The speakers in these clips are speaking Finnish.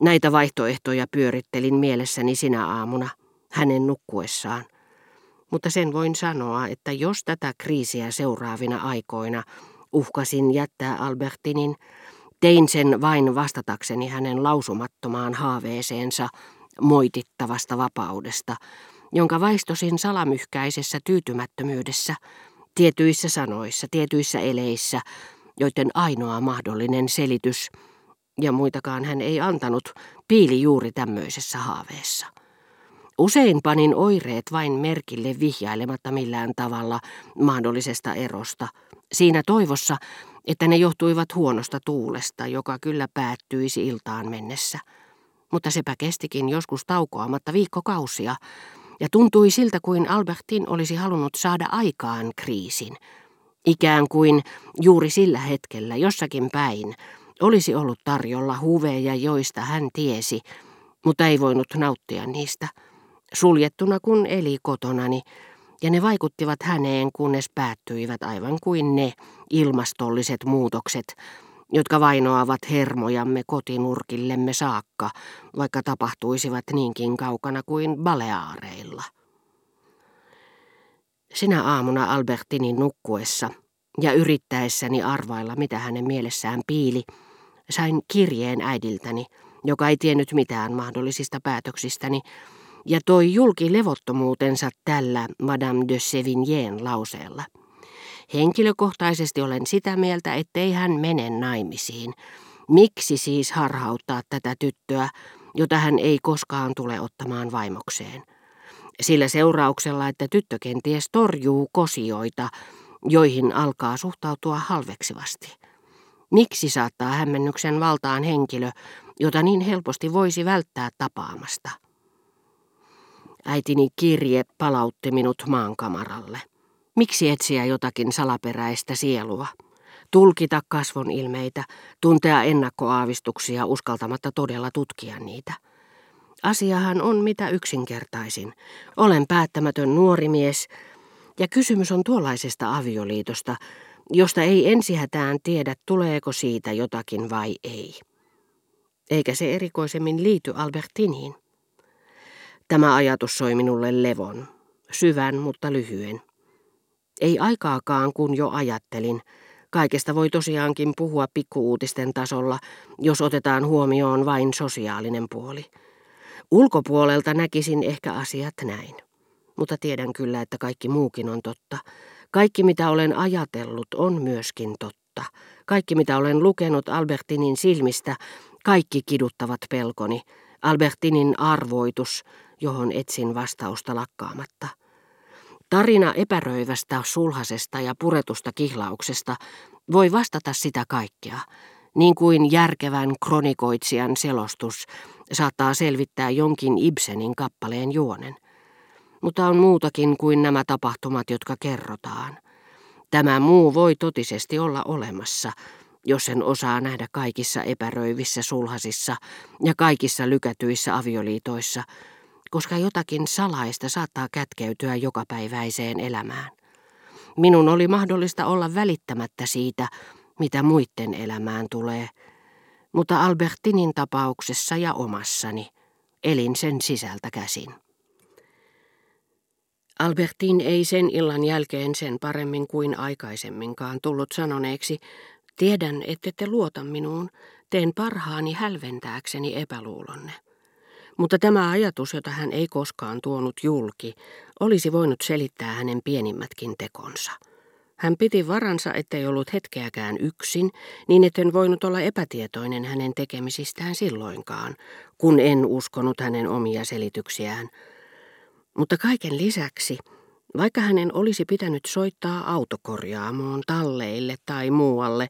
Näitä vaihtoehtoja pyörittelin mielessäni sinä aamuna, hänen nukkuessaan. Mutta sen voin sanoa, että jos tätä kriisiä seuraavina aikoina uhkasin jättää Albertinin, tein sen vain vastatakseni hänen lausumattomaan haaveeseensa moitittavasta vapaudesta, jonka vaistosin salamyhkäisessä tyytymättömyydessä, tietyissä sanoissa, tietyissä eleissä, joiden ainoa mahdollinen selitys, ja muitakaan hän ei antanut, piili juuri tämmöisessä haaveessa. Usein panin oireet vain merkille vihjailematta millään tavalla mahdollisesta erosta, siinä toivossa, että ne johtuivat huonosta tuulesta, joka kyllä päättyisi iltaan mennessä. Mutta sepä kestikin joskus taukoamatta viikkokausia, ja tuntui siltä kuin Albertin olisi halunnut saada aikaan kriisin. Ikään kuin juuri sillä hetkellä jossakin päin olisi ollut tarjolla huveja, joista hän tiesi, mutta ei voinut nauttia niistä. Suljettuna kun eli kotonani, ja ne vaikuttivat häneen, kunnes päättyivät aivan kuin ne ilmastolliset muutokset, jotka vainoavat hermojamme kotinurkillemme saakka, vaikka tapahtuisivat niinkin kaukana kuin Baleaareilla. Sinä aamuna Albertinin nukkuessa ja yrittäessäni arvailla, mitä hänen mielessään piili, sain kirjeen äidiltäni, joka ei tiennyt mitään mahdollisista päätöksistäni, ja toi julki levottomuutensa tällä Madame de Sevignien lauseella. Henkilökohtaisesti olen sitä mieltä, ettei hän mene naimisiin. Miksi siis harhauttaa tätä tyttöä, jota hän ei koskaan tule ottamaan vaimokseen? Sillä seurauksella, että tyttö kenties torjuu kosioita, joihin alkaa suhtautua halveksivasti. Miksi saattaa hämmennyksen valtaan henkilö, jota niin helposti voisi välttää tapaamasta? Äitini kirje palautti minut maankamaralle. Miksi etsiä jotakin salaperäistä sielua? Tulkita kasvon ilmeitä, tuntea ennakkoaavistuksia uskaltamatta todella tutkia niitä. Asiahan on mitä yksinkertaisin. Olen päättämätön nuori mies, ja kysymys on tuollaisesta avioliitosta, josta ei ensihätään tiedä, tuleeko siitä jotakin vai ei. Eikä se erikoisemmin liity Albertiniin. Tämä ajatus soi minulle levon, syvän mutta lyhyen. Ei aikaakaan, kun jo ajattelin. Kaikesta voi tosiaankin puhua pikkuuutisten tasolla, jos otetaan huomioon vain sosiaalinen puoli. Ulkopuolelta näkisin ehkä asiat näin. Mutta tiedän kyllä, että kaikki muukin on totta. Kaikki mitä olen ajatellut on myöskin totta. Kaikki mitä olen lukenut Albertinin silmistä, kaikki kiduttavat pelkoni. Albertinin arvoitus, johon etsin vastausta lakkaamatta. Tarina epäröivästä, sulhasesta ja puretusta kihlauksesta voi vastata sitä kaikkea, niin kuin järkevän kronikoitsijan selostus saattaa selvittää jonkin Ibsenin kappaleen juonen. Mutta on muutakin kuin nämä tapahtumat, jotka kerrotaan. Tämä muu voi totisesti olla olemassa, jos sen osaa nähdä kaikissa epäröivissä sulhasissa ja kaikissa lykätyissä avioliitoissa, koska jotakin salaista saattaa kätkeytyä jokapäiväiseen elämään. Minun oli mahdollista olla välittämättä siitä, mitä muiden elämään tulee, mutta Albertinin tapauksessa ja omassani elin sen sisältä käsin. Albertin ei sen illan jälkeen sen paremmin kuin aikaisemminkaan tullut sanoneeksi, tiedän, ette te luota minuun, teen parhaani hälventääkseni epäluulonne. Mutta tämä ajatus, jota hän ei koskaan tuonut julki, olisi voinut selittää hänen pienimmätkin tekonsa. Hän piti varansa, ettei ollut hetkeäkään yksin, niin etten voinut olla epätietoinen hänen tekemisistään silloinkaan, kun en uskonut hänen omia selityksiään. Mutta kaiken lisäksi, vaikka hänen olisi pitänyt soittaa autokorjaamoon, talleille tai muualle,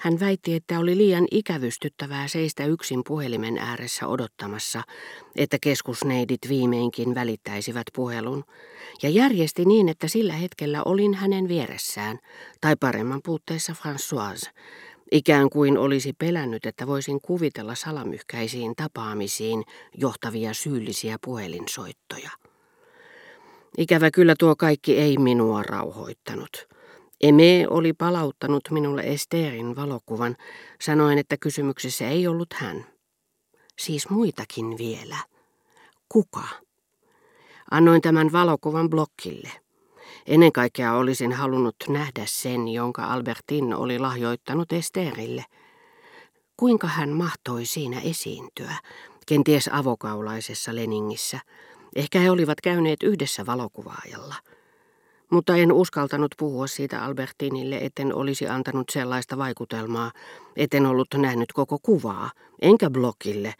hän väitti, että oli liian ikävystyttävää seistä yksin puhelimen ääressä odottamassa, että keskusneidit viimeinkin välittäisivät puhelun, ja järjesti niin, että sillä hetkellä olin hänen vieressään, tai paremman puutteessa Françoise, ikään kuin olisi pelännyt, että voisin kuvitella salamyhkäisiin tapaamisiin johtavia syyllisiä puhelinsoittoja. Ikävä kyllä tuo kaikki ei minua rauhoittanut. Eme oli palauttanut minulle Esterin valokuvan, sanoen, että kysymyksessä ei ollut hän. Siis muitakin vielä. Kuka? Annoin tämän valokuvan blokkille. Ennen kaikkea olisin halunnut nähdä sen, jonka Albertin oli lahjoittanut Esterille. Kuinka hän mahtoi siinä esiintyä, kenties avokaulaisessa Leningissä. Ehkä he olivat käyneet yhdessä valokuvaajalla. Mutta en uskaltanut puhua siitä Albertinille, etten olisi antanut sellaista vaikutelmaa, etten ollut nähnyt koko kuvaa, enkä blokille,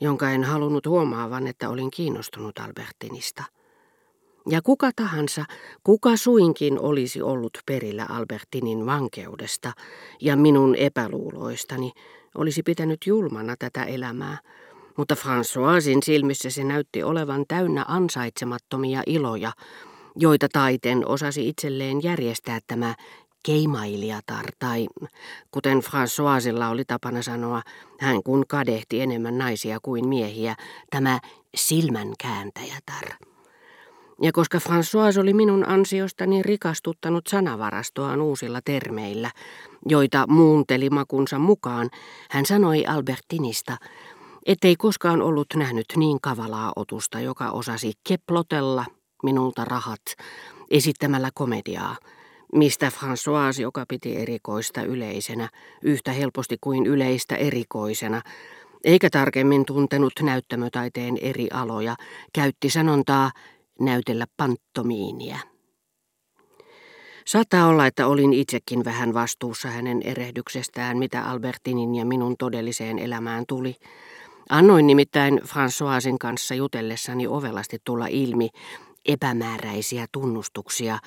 jonka en halunnut huomaavan, että olin kiinnostunut Albertinista. Ja kuka tahansa, kuka suinkin olisi ollut perillä Albertinin vankeudesta ja minun epäluuloistani, olisi pitänyt julmana tätä elämää, mutta Françoisin silmissä se näytti olevan täynnä ansaitsemattomia iloja, joita taiten osasi itselleen järjestää tämä keimailijatar, tai kuten Françoisilla oli tapana sanoa, hän kun kadehti enemmän naisia kuin miehiä, tämä silmänkääntäjätar. Ja koska François oli minun ansiostani rikastuttanut sanavarastoaan uusilla termeillä, joita muunteli makunsa mukaan, hän sanoi Albertinista, ettei koskaan ollut nähnyt niin kavalaa otusta, joka osasi keplotella minulta rahat esittämällä komediaa, mistä François, joka piti erikoista yleisenä, yhtä helposti kuin yleistä erikoisena, eikä tarkemmin tuntenut näyttämötaiteen eri aloja, käytti sanontaa näytellä panttomiiniä. Saattaa olla, että olin itsekin vähän vastuussa hänen erehdyksestään, mitä Albertinin ja minun todelliseen elämään tuli. Annoin nimittäin Françoisin kanssa jutellessani ovelasti tulla ilmi epämääräisiä tunnustuksia,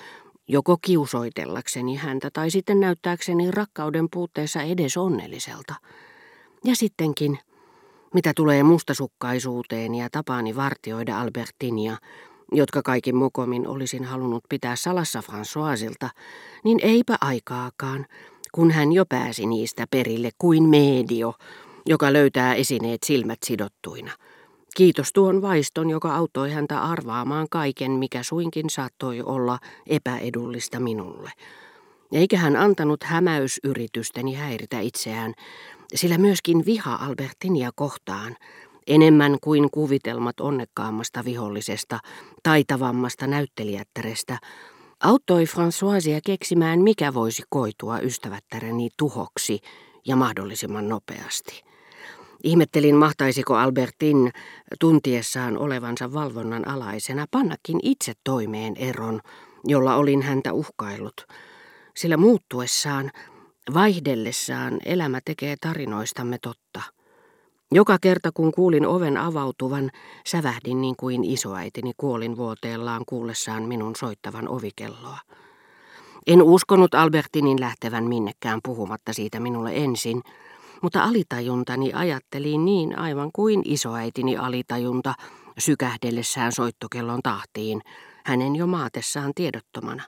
joko kiusoitellakseni häntä tai sitten näyttääkseni rakkauden puutteessa edes onnelliselta. Ja sittenkin, mitä tulee mustasukkaisuuteen ja tapaani vartioida Albertinia, jotka kaikin mokomin olisin halunnut pitää salassa Françoisilta, niin eipä aikaakaan, kun hän jo pääsi niistä perille kuin medio, joka löytää esineet silmät sidottuina. Kiitos tuon vaiston, joka auttoi häntä arvaamaan kaiken, mikä suinkin saattoi olla epäedullista minulle. Eikä hän antanut hämäysyritysteni häiritä itseään, sillä myöskin viha Albertinia kohtaan, enemmän kuin kuvitelmat onnekkaammasta vihollisesta, taitavammasta näyttelijättärestä, auttoi Françoisia keksimään, mikä voisi koitua ystävättäreni tuhoksi ja mahdollisimman nopeasti. Ihmettelin, mahtaisiko Albertin tuntiessaan olevansa valvonnan alaisena pannakin itse toimeen eron, jolla olin häntä uhkaillut, sillä muuttuessaan, vaihdellessaan elämä tekee tarinoistamme totta. Joka kerta kun kuulin oven avautuvan, sävähdin niin kuin isoäitini kuolin vuoteellaan kuullessaan minun soittavan ovikelloa. En uskonut Albertinin lähtevän minnekään puhumatta siitä minulle ensin, mutta alitajuntani ajatteli niin aivan kuin isoäitini alitajunta sykähdellessään soittokellon tahtiin, hänen jo maatessaan tiedottomana.